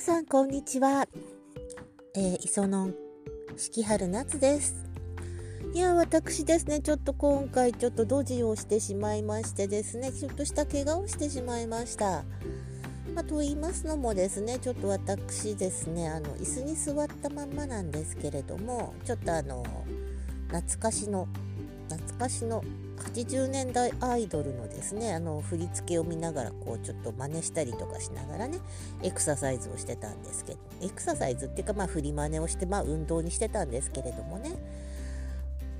さんこんにちは、えー、磯野四季春夏です。いや私ですね。ちょっと今回ちょっとドジをしてしまいましてですね。ちょっとした怪我をしてしまいました。まあ、と言いますのもですね。ちょっと私ですね。あの椅子に座ったまんまなんですけれども。ちょっとあの懐かしの懐かしの80年代アイドルのですねあの振り付けを見ながらこうちょっと真似したりとかしながらねエクササイズをしてたんですけどエクササイズっていうかまあ振り真似をしてまあ運動にしてたんですけれどもね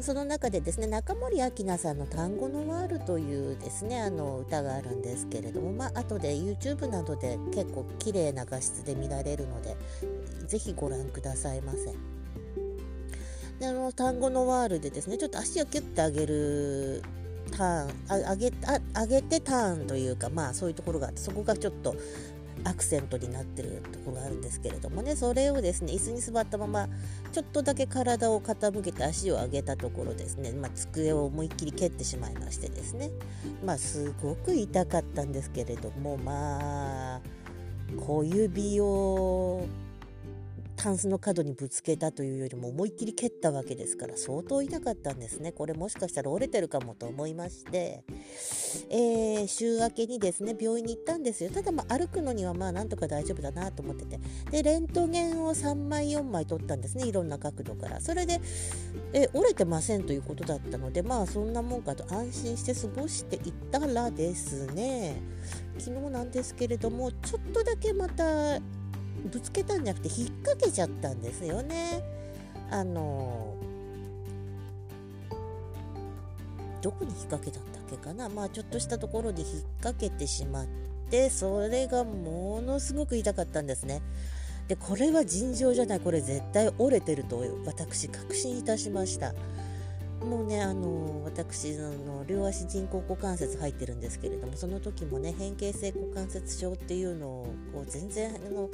その中でですね中森明菜さんの「単語のワール」というですねあの歌があるんですけれどもまあ後で YouTube などで結構綺麗な画質で見られるので是非ご覧くださいませ。であの単語のワールでですねちょっと足をキュッて上げるターン上げげてターンというかまあそういうところがあってそこがちょっとアクセントになってるところがあるんですけれどもね。それをですね椅子に座ったままちょっとだけ体を傾けて足を上げたところですね、まあ、机を思いっきり蹴ってしまいましてですね。まあすごく痛かったんですけれどもまあ小指をタンスの角にぶつけたというよりも思いっきり蹴ったわけですから相当痛かったんですね。これもしかしたら折れてるかもと思いまして、えー、週明けにですね病院に行ったんですよ。ただまあ歩くのにはまあなんとか大丈夫だなと思ってて。でレントゲンを3枚4枚取ったんですね。いろんな角度から。それで、えー、折れてませんということだったのでまあそんなもんかと安心して過ごしていったらですね。昨日なんですけれどもちょっとだけまたぶつけたんじゃなくて引っ掛けちゃったんですよね。あのどこに引っ掛けたんだっけかな？まあちょっとしたところに引っ掛けてしまってそれがものすごく痛かったんですね。でこれは尋常じゃないこれ絶対折れてると私確信いたしました。もうねあの私の両足人工股関節入ってるんですけれどもその時もね変形性股関節症っていうのをこう全然あの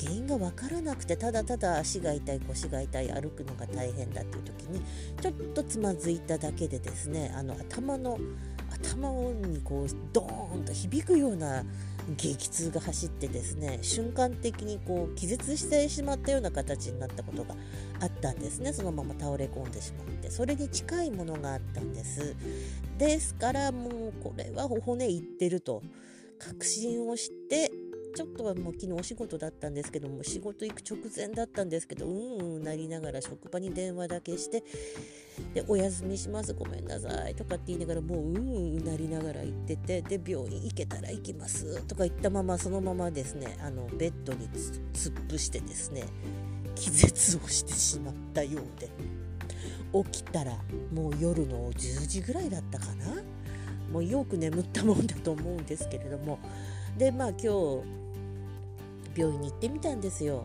原因が分からなくてただただ足が痛い腰が痛い歩くのが大変だっていう時にちょっとつまずいただけでですねあの頭の頭にこうドーンと響くような激痛が走ってですね瞬間的にこう気絶してしまったような形になったことがあったんですね。そのまま倒れ込んでしまって。それに近いものがあったんです。ですからもうこれは骨いってると確信をしてちょっとはもう昨日お仕事だったんですけども仕事行く直前だったんですけどうんうんなりながら職場に電話だけしてでお休みしますごめんなさいとかって言いながらもううんうんなりながら行っててで病院行けたら行きますとか言ったままそのままですねあのベッドに突っ伏してですね気絶をしてしまったようで起きたらもう夜の10時ぐらいだったかな？もうよく眠ったもんだと思うんですけれども。でまあ今日病院に行ってみたんですよ。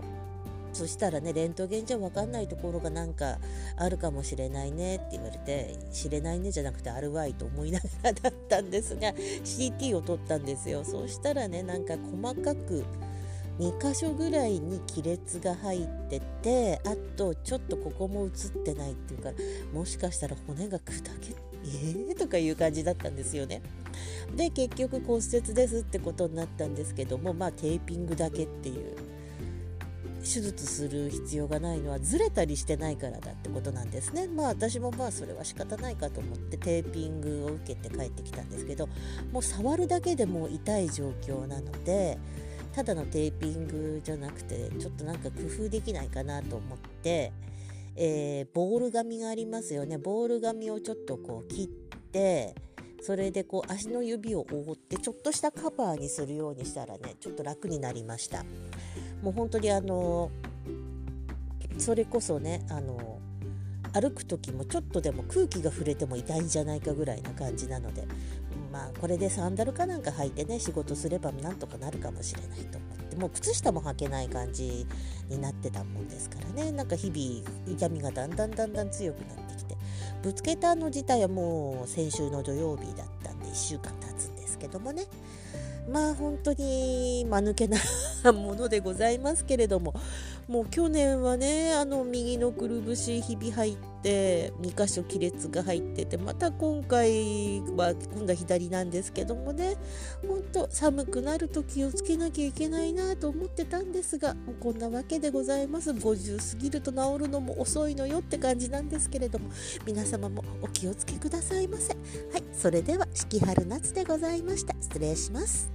そしたらねレントゲンじゃ分かんないところがなんかあるかもしれないねって言われて知れないねじゃなくてあるわいと思いながらだったんですが CT を取ったんですよ。そしたらねなんか細かく2箇所ぐらいに亀裂が入っててあとちょっとここも映ってないっていうからもしかしたら骨が砕け えーとかいう感じだったんですよね。で結局骨折ですってことになったんですけどもまあテーピングだけっていう手術する必要がないのはずれたりしてないからだってことなんですねまあ私もまあそれは仕方ないかと思ってテーピングを受けて帰ってきたんですけどもう触るだけでも痛い状況なのでただのテーピングじゃなくてちょっとなんか工夫できないかなと思って、えー、ボール紙がありますよね。ボール紙をちょっとこう切ってそれでこう足の指を覆ってちょっとしたカバーにするようにしたらねちょっと楽になりました。もう本当にあのそれこそねあの歩く時もちょっとでも空気が触れても痛いんじゃないかぐらいな感じなのでまあこれでサンダルかなんか履いてね仕事すればなんとかなるかもしれないと思ってもう靴下も履けない感じになってたもんですからね。なんか日々痛みがだんだんだんだん強くなってきてぶつけたの自体はもう先週の土曜日だったんで1週間経つんですけどもね。まあ本当に間抜けなものでございますけれどももう去年はねあの右のくるぶしひび入って2箇所亀裂が入っててまた今回は今度は左なんですけどもねほんと寒くなると気をつけなきゃいけないなと思ってたんですがもうこんなわけでございます。50過ぎると治るのも遅いのよって感じなんですけれども皆様もお気をつけくださいませ。はいそれでは四季春夏でございました。失礼します。